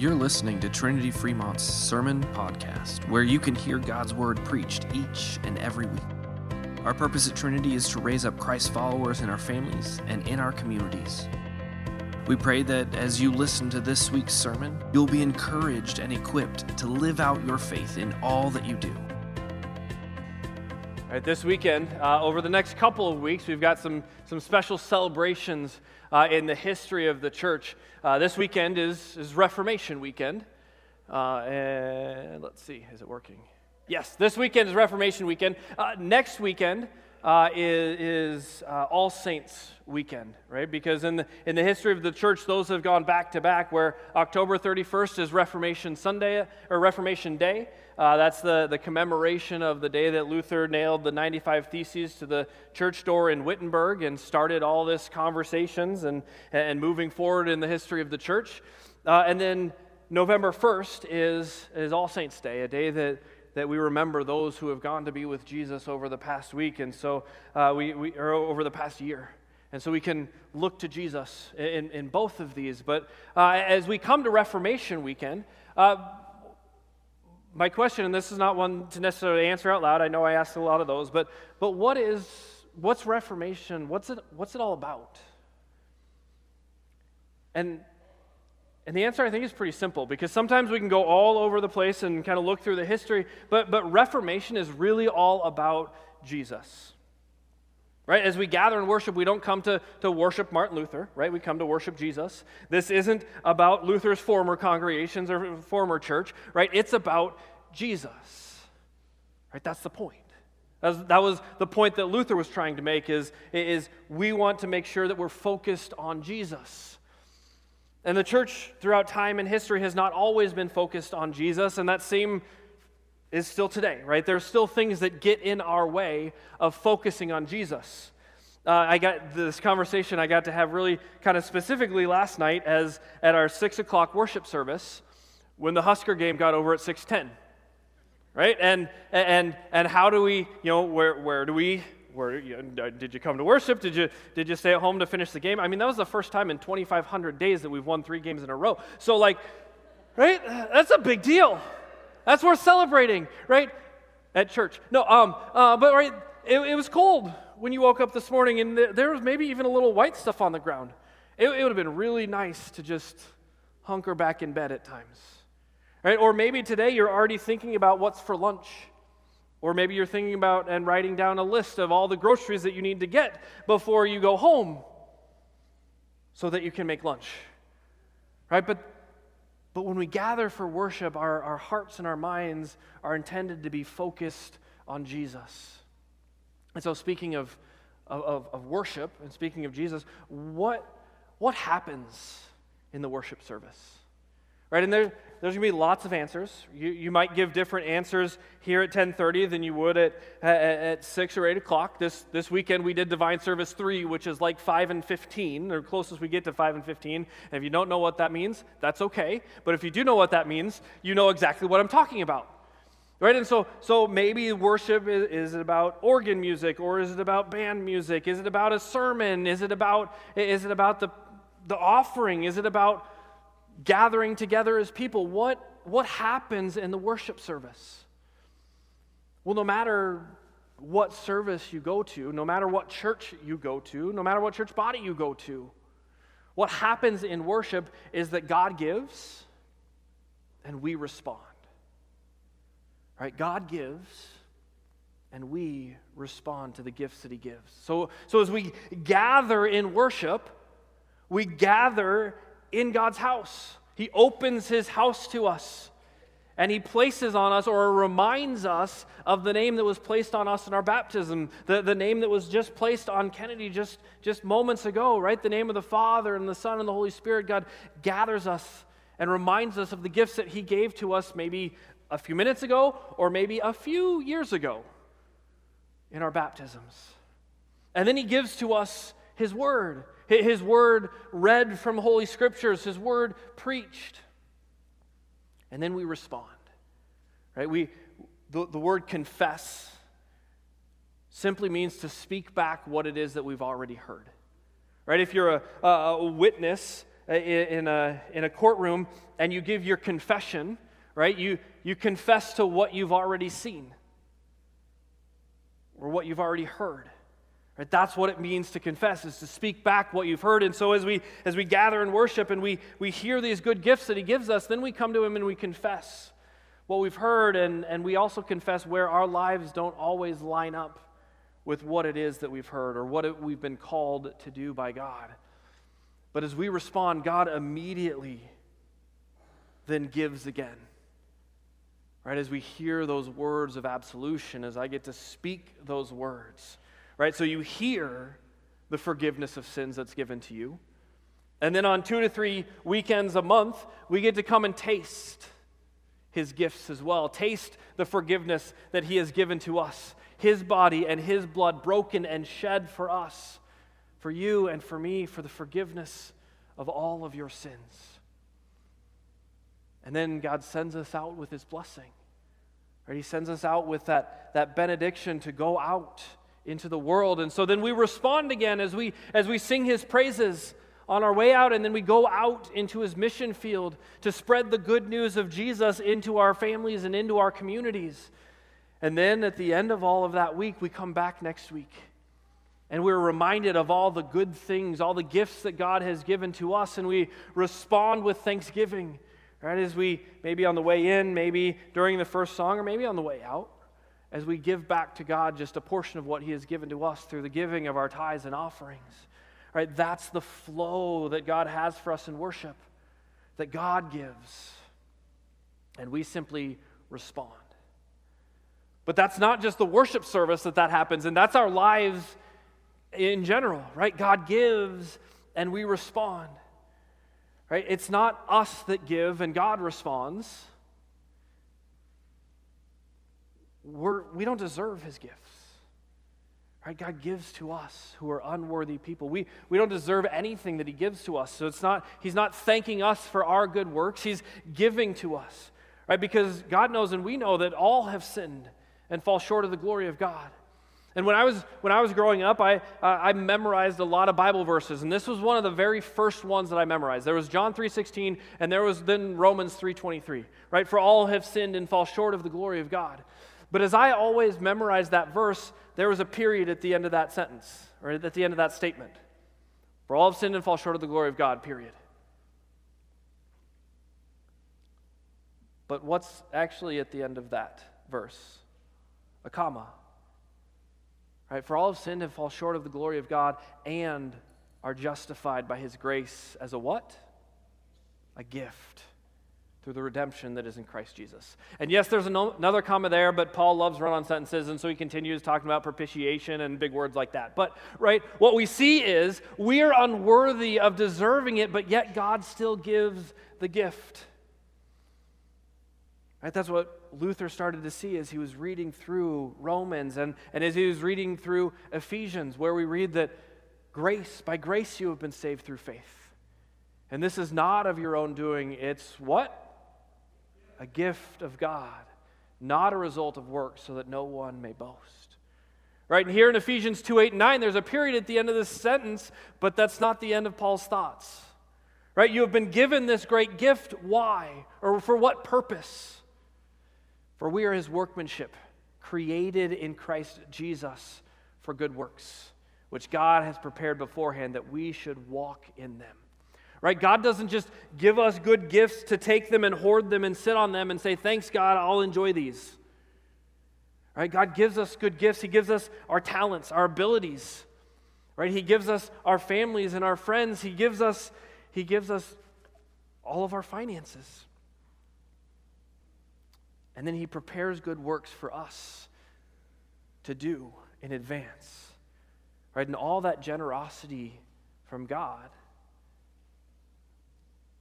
You're listening to Trinity Fremont's Sermon Podcast, where you can hear God's Word preached each and every week. Our purpose at Trinity is to raise up Christ followers in our families and in our communities. We pray that as you listen to this week's sermon, you'll be encouraged and equipped to live out your faith in all that you do. Right, this weekend, uh, over the next couple of weeks, we've got some, some special celebrations uh, in the history of the church. Uh, this weekend is, is Reformation weekend. Uh, and let's see, is it working? Yes, this weekend is Reformation weekend. Uh, next weekend uh, is, is All Saints weekend, right? Because in the, in the history of the church, those have gone back to back, where October 31st is Reformation Sunday or Reformation Day. Uh, that's the, the commemoration of the day that Luther nailed the 95 Theses to the church door in Wittenberg and started all this conversations and, and moving forward in the history of the church. Uh, and then November 1st is, is All Saints' Day, a day that, that we remember those who have gone to be with Jesus over the past week, and so uh, we, we, or over the past year. And so we can look to Jesus in, in both of these. But uh, as we come to Reformation weekend, uh, my question, and this is not one to necessarily answer out loud, I know I asked a lot of those, but, but what is, what's Reformation? What's it, what's it all about? And, and the answer I think is pretty simple because sometimes we can go all over the place and kind of look through the history, but, but Reformation is really all about Jesus. Right? As we gather and worship, we don't come to, to worship Martin Luther, right? We come to worship Jesus. This isn't about Luther's former congregations or former church, right? It's about Jesus. Right? That's the point. That was, that was the point that Luther was trying to make is, is we want to make sure that we're focused on Jesus. And the church throughout time and history has not always been focused on Jesus, and that same is still today, right? There's still things that get in our way of focusing on Jesus. Uh, I got this conversation I got to have really kind of specifically last night as at our six o'clock worship service when the Husker game got over at six ten, right? And and and how do we, you know, where where do we? Where you know, did you come to worship? Did you did you stay at home to finish the game? I mean, that was the first time in 2,500 days that we've won three games in a row. So like, right? That's a big deal. That's worth celebrating, right? At church. No, um, uh, but right, it, it, was cold when you woke up this morning, and there was maybe even a little white stuff on the ground. It, it would have been really nice to just hunker back in bed at times, right? Or maybe today you're already thinking about what's for lunch. Or maybe you're thinking about and writing down a list of all the groceries that you need to get before you go home so that you can make lunch. Right? But but when we gather for worship, our, our hearts and our minds are intended to be focused on Jesus. And so, speaking of, of, of worship and speaking of Jesus, what, what happens in the worship service? Right? And there, there's going to be lots of answers. You, you might give different answers here at 10:30 than you would at, at, at 6 or 8 o'clock. This, this weekend we did Divine Service 3, which is like 5 and 15, or closest we get to 5 and 15. And if you don't know what that means, that's okay. But if you do know what that means, you know exactly what I'm talking about. Right? And so, so maybe worship is, is it about organ music, or is it about band music? Is it about a sermon? Is it about, is it about the, the offering? Is it about gathering together as people, what, what happens in the worship service? Well, no matter what service you go to, no matter what church you go to, no matter what church body you go to, what happens in worship is that God gives and we respond. Right? God gives and we respond to the gifts that he gives. So, so as we gather in worship, we gather in God's house. He opens his house to us and he places on us or reminds us of the name that was placed on us in our baptism, the, the name that was just placed on Kennedy just, just moments ago, right? The name of the Father and the Son and the Holy Spirit. God gathers us and reminds us of the gifts that he gave to us maybe a few minutes ago or maybe a few years ago in our baptisms. And then he gives to us his word. His word read from Holy Scriptures, His word preached. And then we respond. Right? We, the, the word confess simply means to speak back what it is that we've already heard. Right? If you're a, a, witness, uh, in a, in a courtroom and you give your confession, right? You, you confess to what you've already seen or what you've already heard. Right? That's what it means to confess, is to speak back what you've heard. And so as we as we gather and worship and we, we hear these good gifts that he gives us, then we come to him and we confess what we've heard, and, and we also confess where our lives don't always line up with what it is that we've heard or what it, we've been called to do by God. But as we respond, God immediately then gives again. Right, as we hear those words of absolution, as I get to speak those words, right? So you hear the forgiveness of sins that's given to you. And then on two to three weekends a month, we get to come and taste his gifts as well. Taste the forgiveness that he has given to us, his body and his blood broken and shed for us, for you and for me, for the forgiveness of all of your sins. And then God sends us out with his blessing. Right? He sends us out with that, that benediction to go out into the world. And so then we respond again as we, as we sing his praises on our way out, and then we go out into his mission field to spread the good news of Jesus into our families and into our communities. And then at the end of all of that week, we come back next week. And we're reminded of all the good things, all the gifts that God has given to us, and we respond with thanksgiving, right? As we maybe on the way in, maybe during the first song, or maybe on the way out as we give back to God just a portion of what He has given to us through the giving of our tithes and offerings. Right? That's the flow that God has for us in worship, that God gives. And we simply respond. But that's not just the worship service that that happens, and that's our lives in general, right? God gives and we respond. Right? It's not us that give and God responds. We're, we don't deserve his gifts. Right? God gives to us who are unworthy people. We, we don't deserve anything that he gives to us. So it's not, he's not thanking us for our good works. He's giving to us. Right? Because God knows and we know that all have sinned and fall short of the glory of God. And when I was, when I was growing up, I, uh, I memorized a lot of Bible verses, and this was one of the very first ones that I memorized. There was John 3.16, and there was then Romans 3.23, right? For all have sinned and fall short of the glory of God. But as I always memorized that verse, there was a period at the end of that sentence, or at the end of that statement. For all have sinned and fall short of the glory of God, period. But what's actually at the end of that verse? A comma. Right? For all have sinned and fall short of the glory of God and are justified by his grace as a what? A gift through the redemption that is in Christ Jesus. And yes, there's another comma there, but Paul loves run on sentences, and so he continues talking about propitiation and big words like that. But, right, what we see is we are unworthy of deserving it, but yet God still gives the gift. Right, that's what Luther started to see as he was reading through Romans and, and as he was reading through Ephesians, where we read that grace, by grace you have been saved through faith. And this is not of your own doing, it's what? A gift of God, not a result of works, so that no one may boast. Right? And here in Ephesians 2 8 and 9, there's a period at the end of this sentence, but that's not the end of Paul's thoughts. Right? You have been given this great gift. Why? Or for what purpose? For we are his workmanship, created in Christ Jesus for good works, which God has prepared beforehand that we should walk in them. Right? God doesn't just give us good gifts to take them and hoard them and sit on them and say, Thanks, God, I'll enjoy these. Right? God gives us good gifts. He gives us our talents, our abilities. Right? He gives us our families and our friends. He gives us, he gives us all of our finances. And then he prepares good works for us to do in advance. Right? And all that generosity from God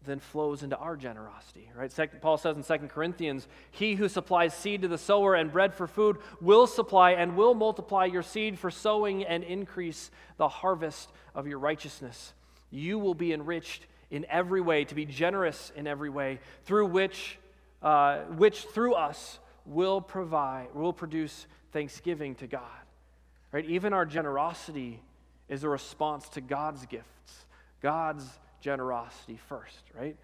then flows into our generosity, right? Paul says in 2 Corinthians, He who supplies seed to the sower and bread for food will supply and will multiply your seed for sowing and increase the harvest of your righteousness. You will be enriched in every way, to be generous in every way, through which, uh, which through us will provide, will produce thanksgiving to God. Right? Even our generosity is a response to God's gifts, God's generosity first, right?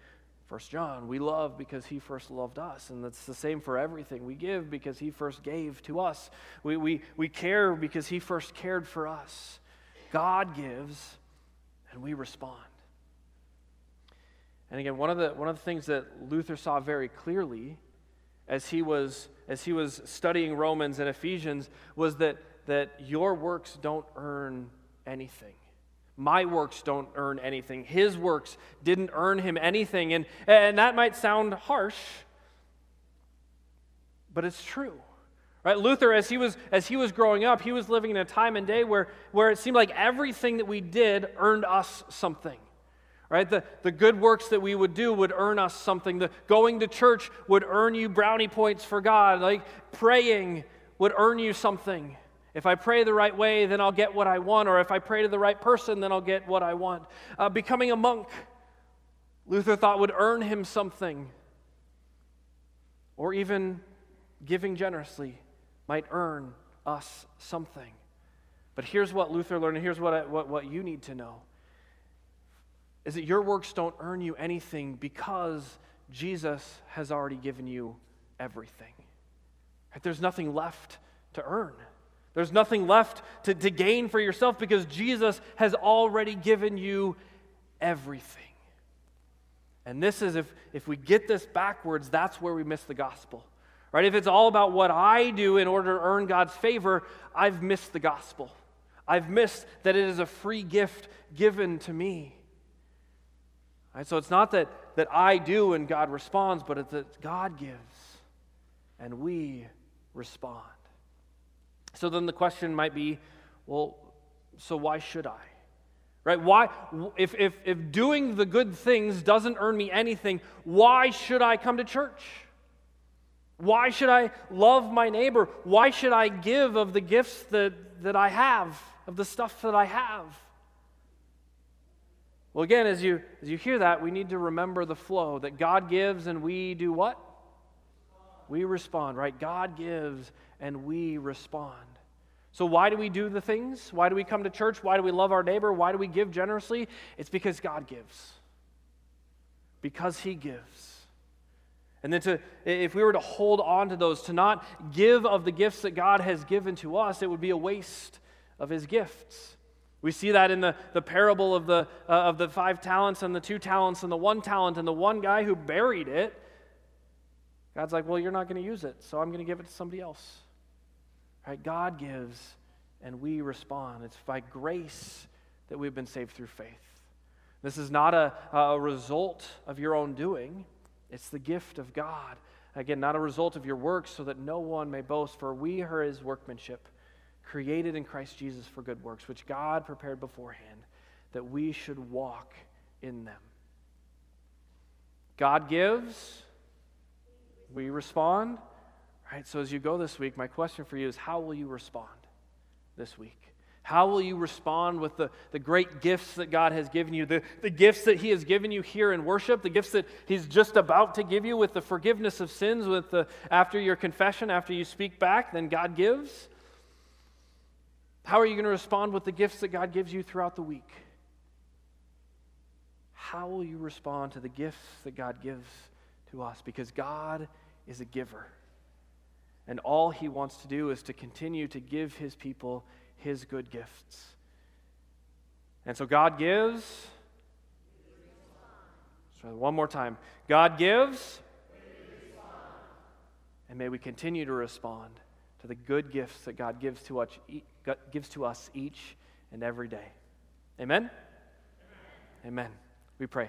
First John, we love because he first loved us. And that's the same for everything. We give because he first gave to us. We, we, we care because he first cared for us. God gives, and we respond. And again, one of the, one of the things that Luther saw very clearly as he was, as he was studying Romans and Ephesians was that, that your works don't earn anything. My works don't earn anything. His works didn't earn him anything. And, and that might sound harsh, but it's true. Right? Luther, as he, was, as he was growing up, he was living in a time and day where, where it seemed like everything that we did earned us something. Right? The, the good works that we would do would earn us something. The going to church would earn you brownie points for God. Like praying would earn you something. If I pray the right way, then I'll get what I want. Or if I pray to the right person, then I'll get what I want. Uh, becoming a monk, Luther thought would earn him something. Or even giving generously might earn us something. But here's what Luther learned, and here's what, I, what, what you need to know is that your works don't earn you anything because Jesus has already given you everything. There's nothing left to earn. There's nothing left to, to gain for yourself because Jesus has already given you everything. And this is, if, if we get this backwards, that's where we miss the gospel. Right? If it's all about what I do in order to earn God's favor, I've missed the gospel. I've missed that it is a free gift given to me. Right? So it's not that, that I do and God responds, but it's that God gives and we respond. So then the question might be well, so why should I? Right? Why, if, if, if doing the good things doesn't earn me anything, why should I come to church? Why should I love my neighbor? Why should I give of the gifts that, that I have, of the stuff that I have? Well, again, as you, as you hear that, we need to remember the flow that God gives and we do what? We respond, right? God gives and we respond. So, why do we do the things? Why do we come to church? Why do we love our neighbor? Why do we give generously? It's because God gives. Because He gives. And then, to, if we were to hold on to those, to not give of the gifts that God has given to us, it would be a waste of His gifts. We see that in the, the parable of the, uh, of the five talents and the two talents and the one talent and the one guy who buried it. God's like, well, you're not going to use it, so I'm going to give it to somebody else. Right? God gives and we respond. It's by grace that we've been saved through faith. This is not a, a result of your own doing, it's the gift of God. Again, not a result of your works, so that no one may boast, for we are his workmanship, created in Christ Jesus for good works, which God prepared beforehand that we should walk in them. God gives, we respond. Right? So as you go this week, my question for you is how will you respond this week? How will you respond with the, the great gifts that God has given you, the, the gifts that He has given you here in worship, the gifts that He's just about to give you with the forgiveness of sins, with the, after your confession, after you speak back, then God gives? How are you going to respond with the gifts that God gives you throughout the week? How will you respond to the gifts that God gives us? Because God is a giver. And all he wants to do is to continue to give his people his good gifts. And so God gives. So one more time. God gives. And may we continue to respond to the good gifts that God gives to us, gives to us each and every day. Amen? Amen. Amen. We pray.